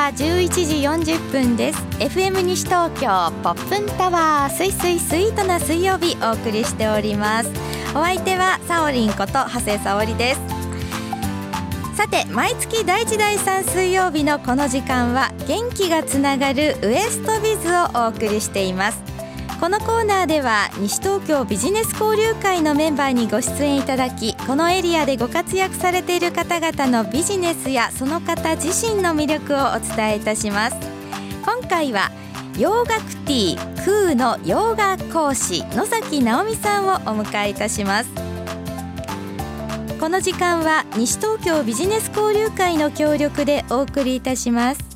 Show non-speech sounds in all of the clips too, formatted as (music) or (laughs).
は11時40分です。FM 西東京ポップンタワーすいすいスイートな水曜日お送りしております。お相手はサオリンこと長谷沙織です。さて毎月第1第3水曜日のこの時間は元気がつながるウエストビズをお送りしています。このコーナーでは西東京ビジネス交流会のメンバーにご出演いただきこのエリアでご活躍されている方々のビジネスやその方自身の魅力をお伝えいたします。今回は洋楽ティークーの洋画講師野崎直美さんをお迎えいたします。この時間は西東京ビジネス交流会の協力でお送りいたします。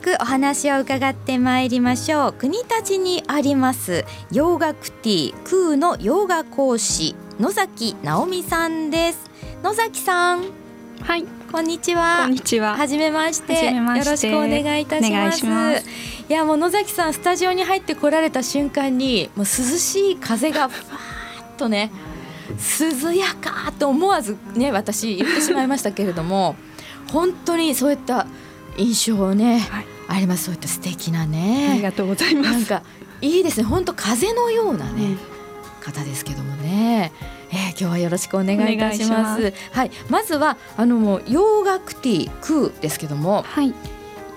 速お話を伺ってまいりましょう。国立にあります洋楽ティークーの洋画講師野崎直美さんです。野崎さん。はい。こんにちは。こんにちは。はじめまして。よろしくお願いいたします。いやもう野崎さんスタジオに入ってこられた瞬間にもう涼しい風が (laughs) ふわーっとね涼やかと思わずね私言ってしまいましたけれども本当にそういった印象ね、はい、あります。そういった素敵なね。ありがとうございます。なんかいいですね。本当風のようなね、うん、方ですけどもね、えー、今日はよろしくお願いいたします。はい。まずはあの洋楽ティークーですけども、はい、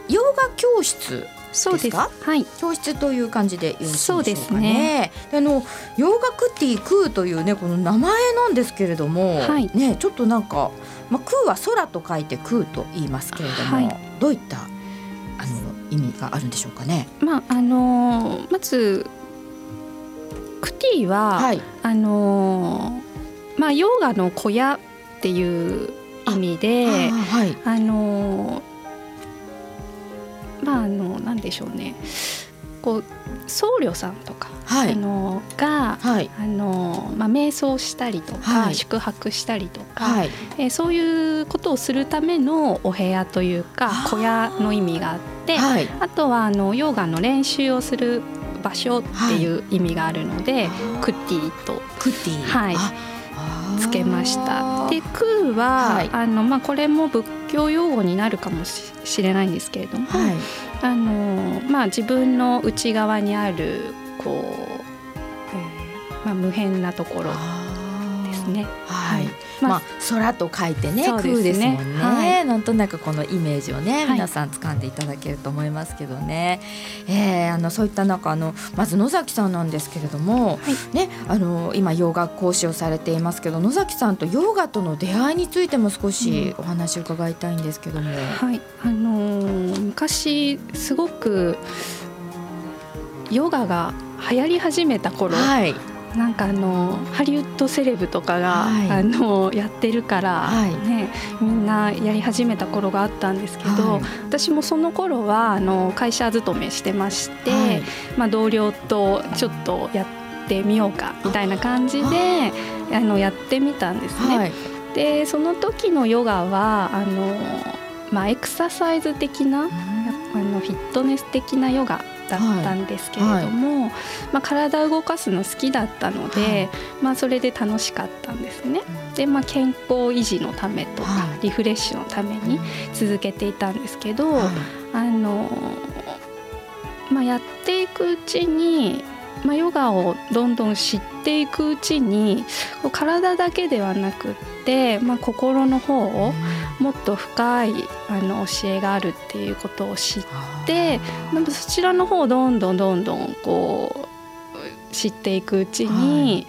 洋画教室そうです。はい、教室という感じでよろしいでしょうかね。そうね。あの洋楽ティークーというねこの名前なんですけれども、はい、ねちょっとなんかまあクーは空と書いてクーと言いますけれども、はい、どういったあの意味があるんでしょうかね？まああのー、まずクティーは、はい、あのー、まあヨガの小屋っていう意味で、あはい、あのーまああのでしょうね。こう僧侶さんとか、はい、あのが、はい、あのまあ、瞑想したりとか、はい、宿泊したりとか、はい、えー、そういうことをするためのお部屋というか小屋の意味があって、あとはあのヨガの練習をする場所っていう意味があるので、クッティと。クッティ。はいつけました。で空は、はい、あのまあこれも仏教用語になるかもしれないんですけれども、はい、あのまあ自分の内側にあるこう、えー、まあ無辺なところですね。はい。まあ、空と書いてね空ですもんね、はい、なんとなくこのイメージをね、皆さん掴んでいただけると思いますけどね、えー、あのそういった中あのまず野崎さんなんですけれども、はい、ねあの今ヨガ講師をされていますけど野崎さんとヨガとの出会いについても少しお話を伺いたいんですけども、うん、はい。あのー、昔すごくヨガが流行り始めた頃、はい、なんかあのハリウッドセレブとかが、はい、あのやってるから、はい、ね、みんなやり始めた頃があったんですけど、はい、私もその頃はあの会社勤めしてまして、まあ、同僚とちょっとやってみようかみたいな感じであ。のやってみたんですね。でその時のヨガはあの、まあ、エクササイズ的な、あのフィットネス的なヨガだったんですけれども、はい、まあ、体を動かすの好きだったので、はい、まあ、それで楽しかったんですね。で、まあ、健康維持のためとか、リフレッシュのために続けていたんですけど、あのまあ、やっていくうちにまあ、ヨガをどんどん知っていくうちに体だけではなくって、まあ、心の方をもっと深いあの教えがあるっていうことを知ってそちらの方をどんどんどんどんこう知っていくうちに、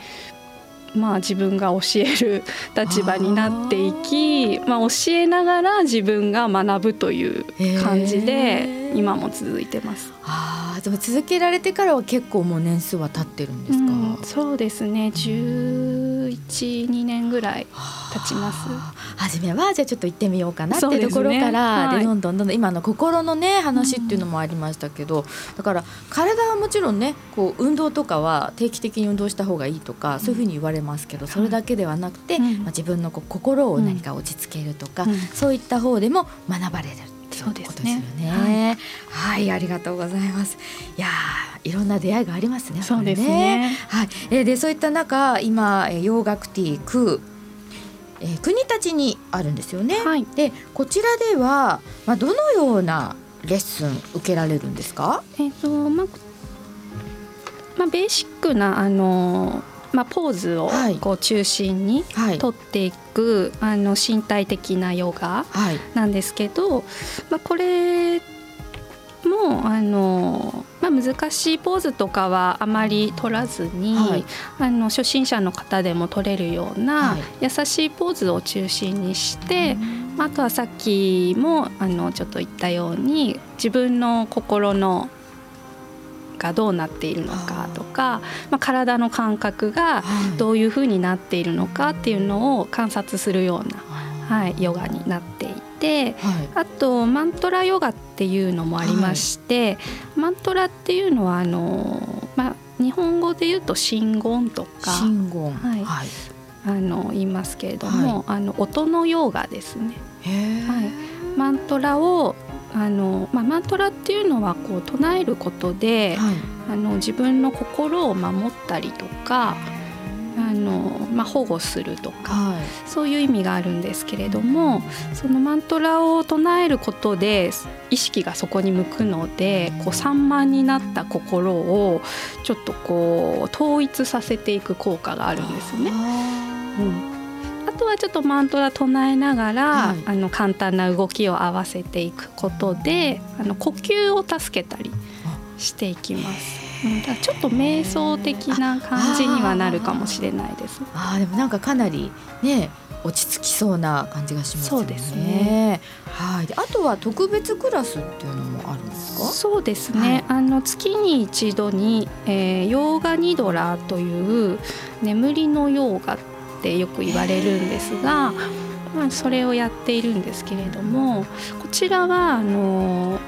はい、まあ、自分が教える立場になっていきまあ、教えながら自分が学ぶという感じで今も続いてます。あでも続けられてからは結構もう年数は経ってるんですか、うん、そうですね1112年ぐらい経ちます。初めはじゃあちょっと行ってみようかなっていうところから、ねはい、どんどんどんどん今の心のね話っていうのもありましたけど、うん、だから体はもちろんねこう運動とかは定期的に運動した方がいいとか、そういうふうに言われますけどそれだけではなくて、まあ、自分のこう心を何か落ち着けるとか、そういった方でも学ばれる。っっていうですよね。ねはい、はい、ありがとうございます。いやいろんな出会いがありますね。そうですね。ねはい、えー、でそういった中今洋楽ティークえー、国立にあるんですよね。はい、でこちらではまあどのようなレッスン受けられるんですか？えっ、ー、とまあまあベーシックなあのまあ、ポーズをこう中心にとっていく、はい、あの身体的なヨガなんですけど、まあ、これもあの、まあ、難しいポーズとかはあまり取らずに、はい、あの初心者の方でも取れるような優しいポーズを中心にして、はい、あとはさっきもあのちょっと言ったように自分の心のがどうなっているのかとかまあ、体の感覚がどういうふうになっているのかっていうのを観察するような、はい、ヨガになっていて、はい、あとマントラヨガっていうのもありまして、はい、マントラっていうのはあの、まあ、日本語で言うと真言とか真言、はい、はい、あの言いますけれども、あの音のヨガですね。はい、マントラをあの、まあ、マントラっていうのはこう唱えることで、はい、あの自分の心を守ったりとかあの、まあ、保護するとか、はい、そういう意味があるんですけれどもそのマントラを唱えることで意識がそこに向くのでこう散漫になった心をちょっとこう統一させていく効果があるんですね。うんとはちょっとマントラ唱えながら、はい、あの簡単な動きを合わせていくことであの呼吸を助けたりしていきます。うん、ちょっと瞑想的な感じにはなるかもしれないです。あでもなんかかなりね落ち着きそうな感じがします、ね、そうですね。はい。あとは特別クラスっていうのもあるんですか？そうですね。はい、あの月に一度に、えー、ヨーガニドラという眠りのヨーガってよく言われるんですが、まあ、それをやっているんですけれどもこちらはあの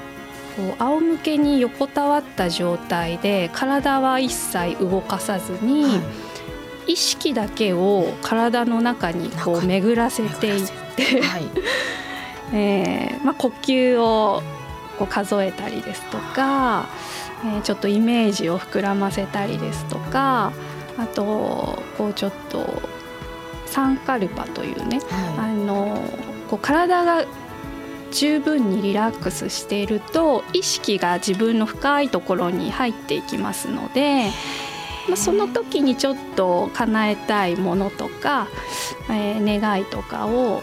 こう仰向けに横たわった状態で体は一切動かさずに、はい、意識だけを体の中にこう巡らせていって、はい、(laughs) えー、まあ、呼吸をこう数えたりですとか、えー、ちょっとイメージを膨らませたりですとかあとこうちょっとサンカルパというね、はい、あのこう体が十分にリラックスしていると意識が自分の深いところに入っていきますので、まあ、その時にちょっと叶えたいものとか、えー、願いとかを、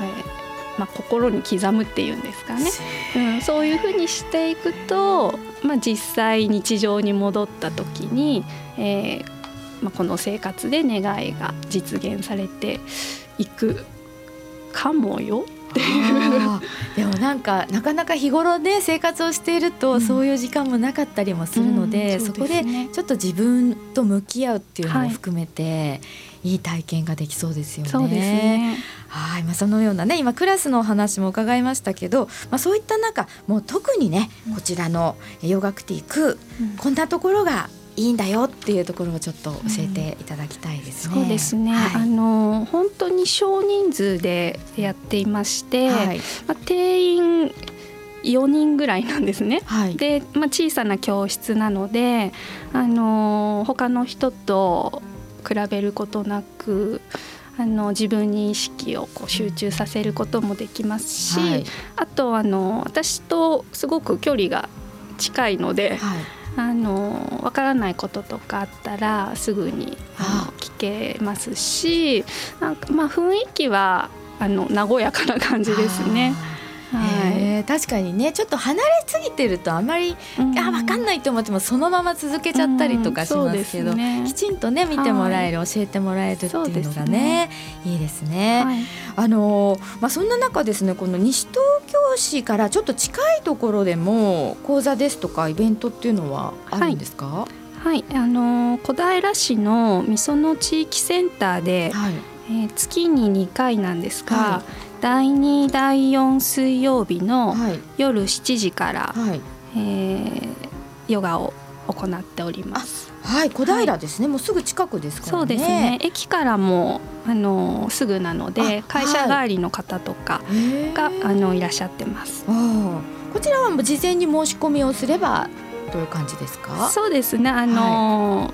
えーまあ、心に刻むっていうんですかね、うん、そういうふうにしていくと、まあ、実際日常に戻った時に、えー、まあ、この生活で願いが実現されていくかもよっていう。でもなんかなかなか日頃ね生活をしていると、そういう時間もなかったりもするのでうんそでね、そこでちょっと自分と向き合うっていうのも含めて、はい、いい体験ができそうですよね。そうですね。はい、まあ、そのようなね今クラスのお話も伺いましたけど、まあ、そういった中もう特にねこちらの洋楽ティーク、うん、こんなところがいいんだよっていうところをちょっと教えていただきたいですね。うん、そうですね、はい、あの本当に少人数でやっていまして、はい、まあ、定員4人ぐらいなんですね。はい、で、まあ、小さな教室なのであの他の人と比べることなくあの自分に意識をこう集中させることもできますし、はい、あとあの私とすごく距離が近いので、はい、あのわからないこととかあったらすぐに聞けますしなんかまあ雰囲気はあの和やかな感じですね。はい、確かにね。ちょっと離れすぎてるとあまり、うん、あ分かんないと思ってもそのまま続けちゃったりとかしますけど、うんね、きちんとね見てもらえる、はい、教えてもらえるっていうのがね、ね、い。いですね。はい、あのまあ、そんな中ですねこの西東京市からちょっと近いところでも講座ですとかイベントっていうのはあるんですか、はい。はい、あの小平市のみその地域センターで、はい、えー、月に2回なんですが、はい、第2第4水曜日の夜7時から、はい、えー、ヨガを行っております。はい小平ですね、はい、もうすぐ近くですから、ね、そうですね。駅からもあのすぐなので会社帰りの方とかが、はい、あのいらっしゃってます。こちらはもう事前に申し込みをすればという感じですか？そうですね。あの、は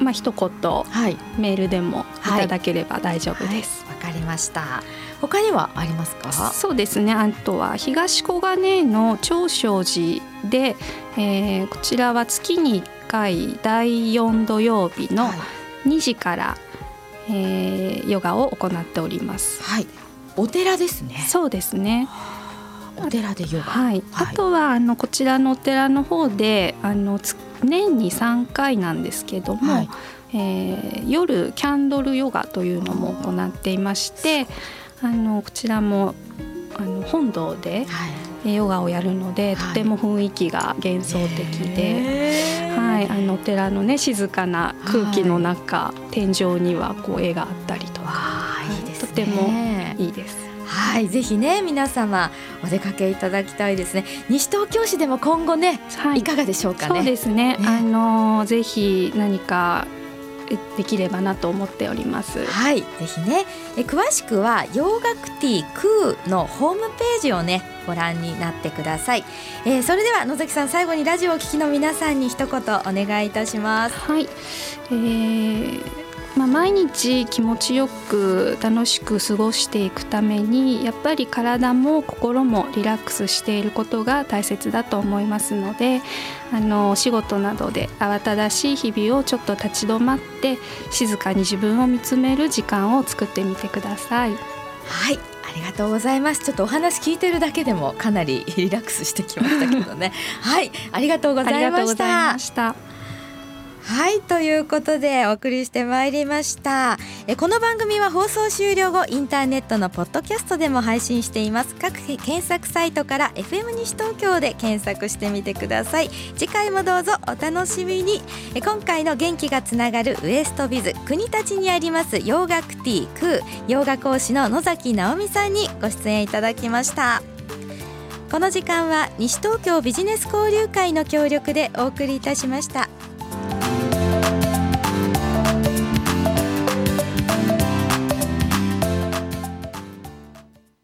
い、まあ一言、はい、メールでもい。ただければ大丈夫です。わ、かりました。他にはありますか？そうですね。あとは東小金の長生寺で、えー、こちらは月に1回第4土曜日の2時から、はい、えー、ヨガを行っております。はい。お寺ですね。そうですね。お寺でヨガ、はい、あとはあのこちらのお寺の方であの年に3回なんですけども、はい、えー、夜キャンドルヨガというのも行っていましてあのこちらもあの本堂でヨガをやるので、はい、とても雰囲気が幻想的で、はい、あのお寺のね静かな空気の中、はい、天井にはこう絵があったりとか、いいね、とてもいいです。はい、ぜひね皆様お出かけいただきたいですね。西東京市でも今後ね、はい、いかがでしょうかね。そうですね。ね。あのぜひ何かできればなと思っております。はい。ぜひね。え詳しくは洋楽ティークーのホームページをねご覧になってください、えー、それでは野崎さん最後にラジオを聴きの皆さんに一言お願いいたします。はい、えーまあ、毎日気持ちよく楽しく過ごしていくためにやっぱり体も心もリラックスしていることが大切だと思いますのであのお仕事などで慌ただしい日々をちょっと立ち止まって静かに自分を見つめる時間を作ってみてください。はいありがとうございます。ちょっとお話聞いてるだけでもかなりリラックスしてきましたけどね。はいありがとうございましたはいということでお送りしてまいりました。えこの番組は放送終了後インターネットのポッドキャストでも配信しています。各検索サイトから FM 西東京で検索してみてください。次回もどうぞお楽しみに。え今回の元気がつながるウエストビズ国立にあります洋楽ティークー洋画講師の野崎直美さんにご出演いただきました。この時間は西東京ビジネス交流会の協力でお送りいたしました。